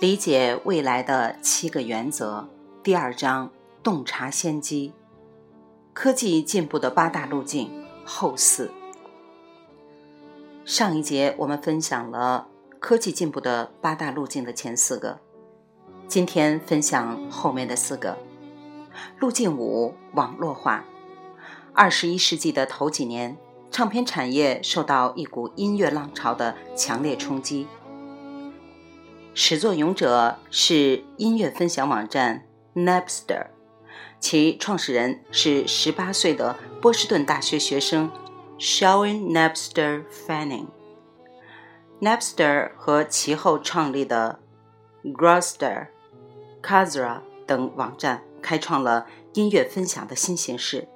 理解未来的七个原则，第二章：洞察先机。科技进步的八大路径后四。上一节我们分享了科技进步的八大路径的前四个，今天分享后面的四个。路径五：网络化。二十一世纪的头几年，唱片产业受到一股音乐浪潮的强烈冲击。始作俑者是音乐分享网站 Napster，其创始人是十八岁的波士顿大学学生 Shawn Napster Fanning。Napster 和其后创立的 Groster、Kazaa 等网站开创了音乐分享的新形式。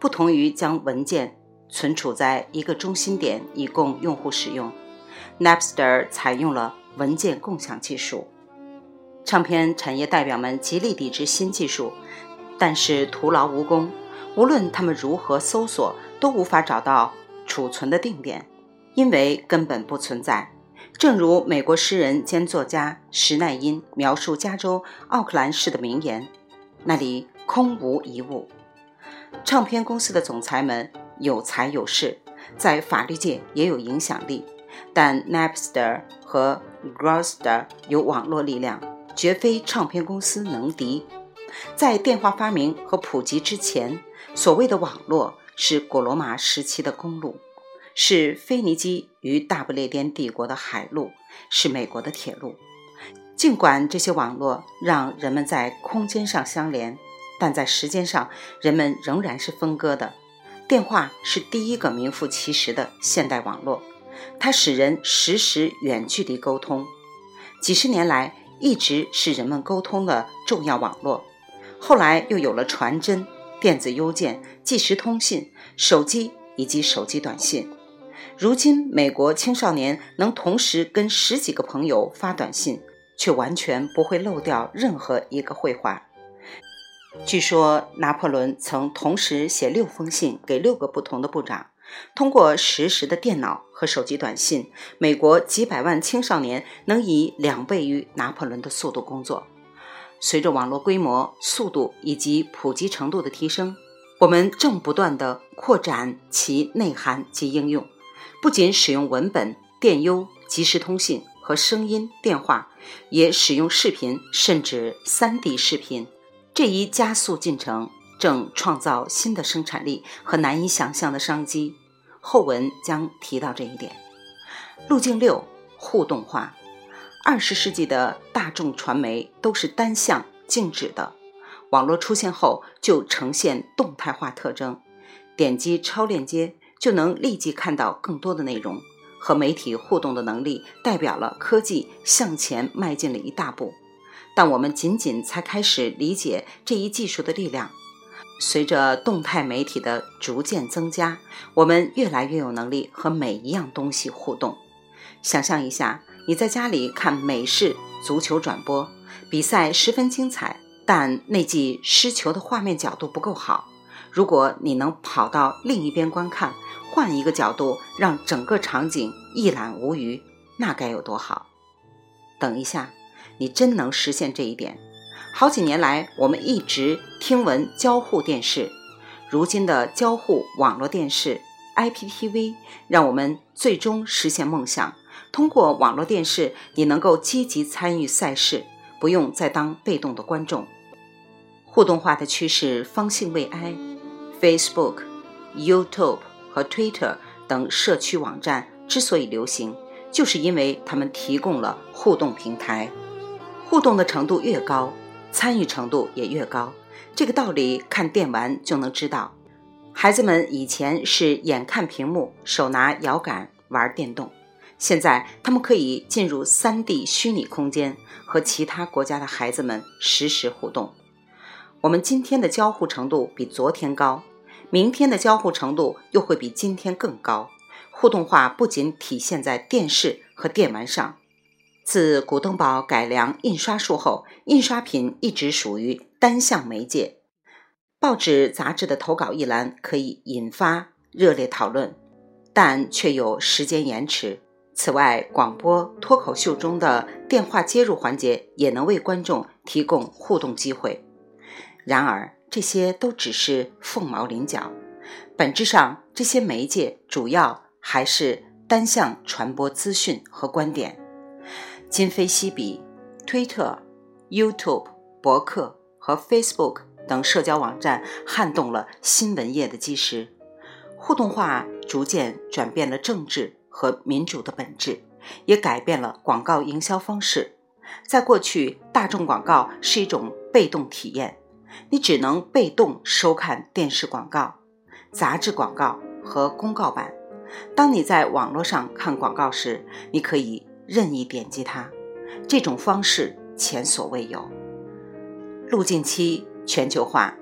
不同于将文件存储在一个中心点以供用户使用，Napster 采用了。文件共享技术，唱片产业代表们极力抵制新技术，但是徒劳无功。无论他们如何搜索，都无法找到储存的定点，因为根本不存在。正如美国诗人兼作家施耐因描述加州奥克兰市的名言：“那里空无一物。”唱片公司的总裁们有才有势，在法律界也有影响力，但 Napster 和 Groster 有网络力量，绝非唱片公司能敌。在电话发明和普及之前，所谓的网络是古罗马时期的公路，是腓尼基与大不列颠帝国的海路，是美国的铁路。尽管这些网络让人们在空间上相连，但在时间上，人们仍然是分割的。电话是第一个名副其实的现代网络。它使人实时远距离沟通，几十年来一直是人们沟通的重要网络。后来又有了传真、电子邮件、即时通信、手机以及手机短信。如今，美国青少年能同时跟十几个朋友发短信，却完全不会漏掉任何一个会话。据说，拿破仑曾同时写六封信给六个不同的部长。通过实时的电脑和手机短信，美国几百万青少年能以两倍于拿破仑的速度工作。随着网络规模、速度以及普及程度的提升，我们正不断地扩展其内涵及应用。不仅使用文本、电邮、即时通信和声音电话，也使用视频，甚至 3D 视频。这一加速进程。正创造新的生产力和难以想象的商机，后文将提到这一点。路径六：互动化。二十世纪的大众传媒都是单向、静止的，网络出现后就呈现动态化特征。点击超链接就能立即看到更多的内容，和媒体互动的能力代表了科技向前迈进了一大步。但我们仅仅才开始理解这一技术的力量。随着动态媒体的逐渐增加，我们越来越有能力和每一样东西互动。想象一下，你在家里看美式足球转播，比赛十分精彩，但那记失球的画面角度不够好。如果你能跑到另一边观看，换一个角度，让整个场景一览无余，那该有多好！等一下，你真能实现这一点？好几年来，我们一直听闻交互电视。如今的交互网络电视 （IPTV） 让我们最终实现梦想。通过网络电视，你能够积极参与赛事，不用再当被动的观众。互动化的趋势方兴未艾。Facebook、YouTube 和 Twitter 等社区网站之所以流行，就是因为他们提供了互动平台。互动的程度越高，参与程度也越高，这个道理看电玩就能知道。孩子们以前是眼看屏幕，手拿摇杆玩电动，现在他们可以进入 3D 虚拟空间，和其他国家的孩子们实时互动。我们今天的交互程度比昨天高，明天的交互程度又会比今天更高。互动化不仅体现在电视和电玩上。自古登堡改良印刷术后，印刷品一直属于单向媒介。报纸、杂志的投稿一栏可以引发热烈讨论，但却有时间延迟。此外，广播脱口秀中的电话接入环节也能为观众提供互动机会。然而，这些都只是凤毛麟角。本质上，这些媒介主要还是单向传播资讯和观点。今非昔比，推特、YouTube、博客和 Facebook 等社交网站撼动了新闻业的基石。互动化逐渐转变了政治和民主的本质，也改变了广告营销方式。在过去，大众广告是一种被动体验，你只能被动收看电视广告、杂志广告和公告板。当你在网络上看广告时，你可以任意点击它。这种方式前所未有。路径七：全球化。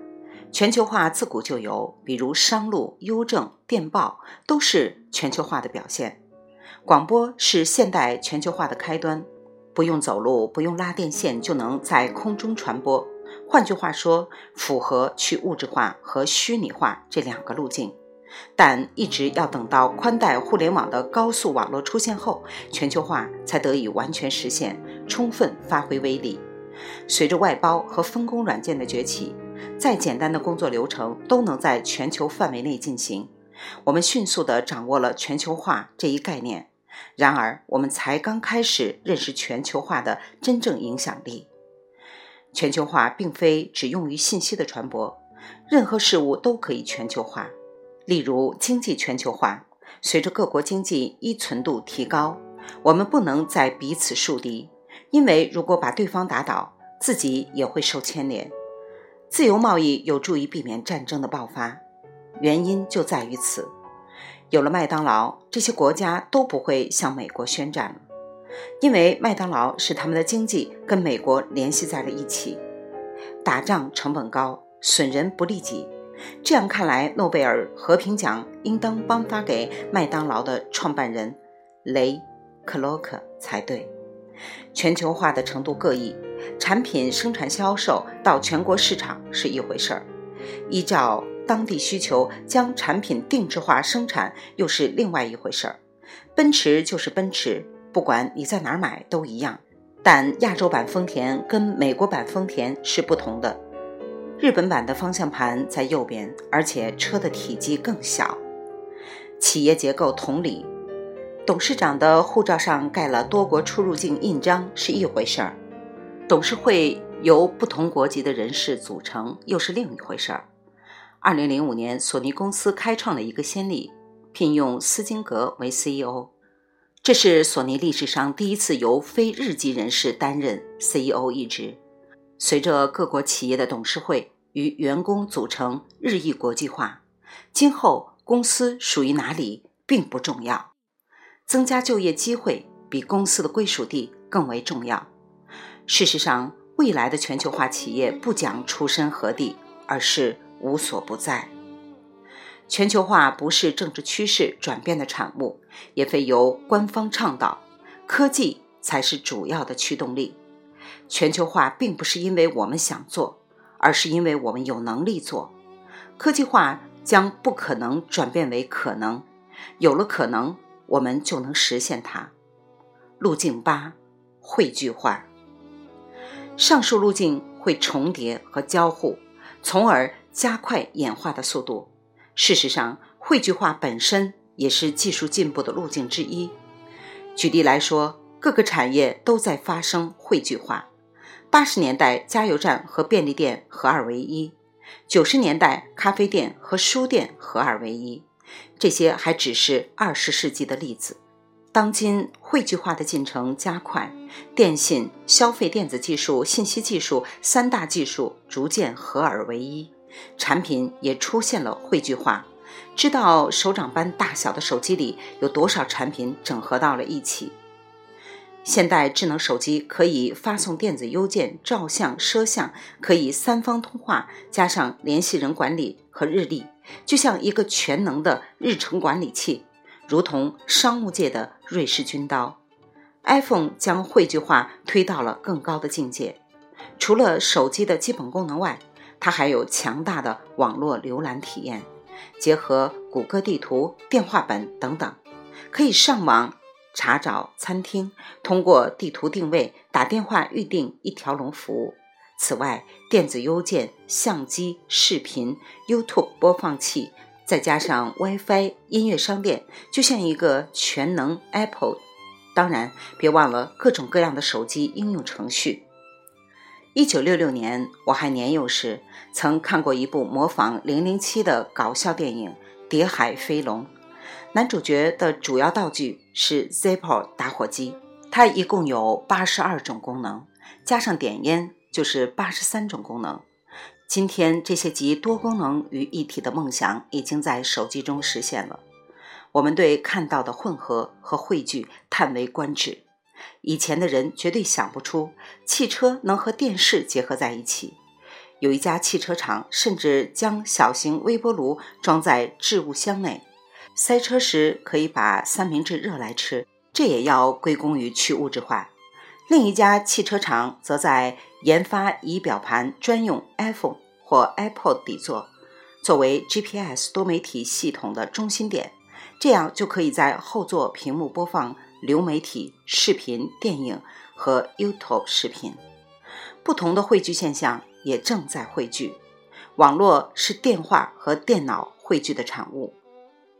全球化自古就有，比如商路、邮政、电报都是全球化的表现。广播是现代全球化的开端，不用走路，不用拉电线就能在空中传播。换句话说，符合去物质化和虚拟化这两个路径。但一直要等到宽带互联网的高速网络出现后，全球化才得以完全实现，充分发挥威力。随着外包和分工软件的崛起，再简单的工作流程都能在全球范围内进行。我们迅速地掌握了全球化这一概念。然而，我们才刚开始认识全球化的真正影响力。全球化并非只用于信息的传播，任何事物都可以全球化。例如，经济全球化，随着各国经济依存度提高，我们不能再彼此树敌，因为如果把对方打倒，自己也会受牵连。自由贸易有助于避免战争的爆发，原因就在于此。有了麦当劳，这些国家都不会向美国宣战了，因为麦当劳使他们的经济跟美国联系在了一起。打仗成本高，损人不利己。这样看来，诺贝尔和平奖应当颁发给麦当劳的创办人雷·克洛克才对。全球化的程度各异，产品生产销售到全国市场是一回事儿，依照当地需求将产品定制化生产又是另外一回事儿。奔驰就是奔驰，不管你在哪儿买都一样。但亚洲版丰田跟美国版丰田是不同的。日本版的方向盘在右边，而且车的体积更小。企业结构同理，董事长的护照上盖了多国出入境印章是一回事儿，董事会由不同国籍的人士组成又是另一回事儿。二零零五年，索尼公司开创了一个先例，聘用斯金格为 CEO，这是索尼历史上第一次由非日籍人士担任 CEO 一职。随着各国企业的董事会与员工组成日益国际化，今后公司属于哪里并不重要，增加就业机会比公司的归属地更为重要。事实上，未来的全球化企业不讲出身何地，而是无所不在。全球化不是政治趋势转变的产物，也非由官方倡导，科技才是主要的驱动力。全球化并不是因为我们想做，而是因为我们有能力做。科技化将不可能转变为可能，有了可能，我们就能实现它。路径八：汇聚化。上述路径会重叠和交互，从而加快演化的速度。事实上，汇聚化本身也是技术进步的路径之一。举例来说，各个产业都在发生汇聚化。八十年代，加油站和便利店合二为一；九十年代，咖啡店和书店合二为一。这些还只是二十世纪的例子。当今汇聚化的进程加快，电信、消费电子技术、信息技术三大技术逐渐合二为一，产品也出现了汇聚化。知道手掌般大小的手机里有多少产品整合到了一起？现代智能手机可以发送电子邮件、照相、摄像，可以三方通话，加上联系人管理和日历，就像一个全能的日程管理器，如同商务界的瑞士军刀。iPhone 将汇聚化推到了更高的境界。除了手机的基本功能外，它还有强大的网络浏览体验，结合谷歌地图、电话本等等，可以上网。查找餐厅，通过地图定位打电话预订一条龙服务。此外，电子邮件、相机、视频、YouTube 播放器，再加上 WiFi 音乐商店，就像一个全能 Apple。当然，别忘了各种各样的手机应用程序。一九六六年，我还年幼时，曾看过一部模仿《零零七》的搞笑电影《谍海飞龙》。男主角的主要道具是 Zippo 打火机，它一共有八十二种功能，加上点烟就是八十三种功能。今天，这些集多功能于一体的梦想已经在手机中实现了。我们对看到的混合和汇聚叹为观止。以前的人绝对想不出汽车能和电视结合在一起。有一家汽车厂甚至将小型微波炉装在置物箱内，塞车时可以把三明治热来吃。这也要归功于去物质化。另一家汽车厂则在研发仪表盘专用 iPhone 或 iPod 底座，作为 GPS 多媒体系统的中心点。这样就可以在后座屏幕播放流媒体视频、电影和 YouTube 视频。不同的汇聚现象也正在汇聚。网络是电话和电脑汇聚的产物。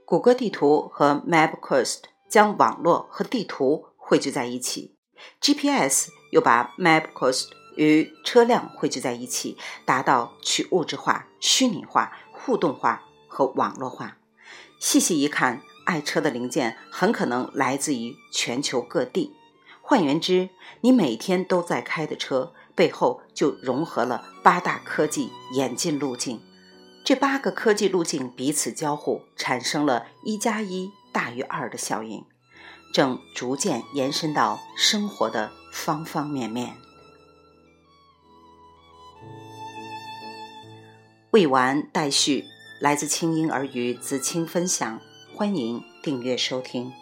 谷歌地图和 MapQuest 将网络和地图汇聚在一起。GPS 又把 MapQuest 与车辆汇聚在一起，达到去物质化、虚拟化、互动化和网络化。细细一看，爱车的零件很可能来自于全球各地。换言之，你每天都在开的车背后就融合了八大科技演进路径。这八个科技路径彼此交互，产生了一加一大于二的效应，正逐渐延伸到生活的方方面面。未完待续。来自清音儿语子青分享，欢迎订阅收听。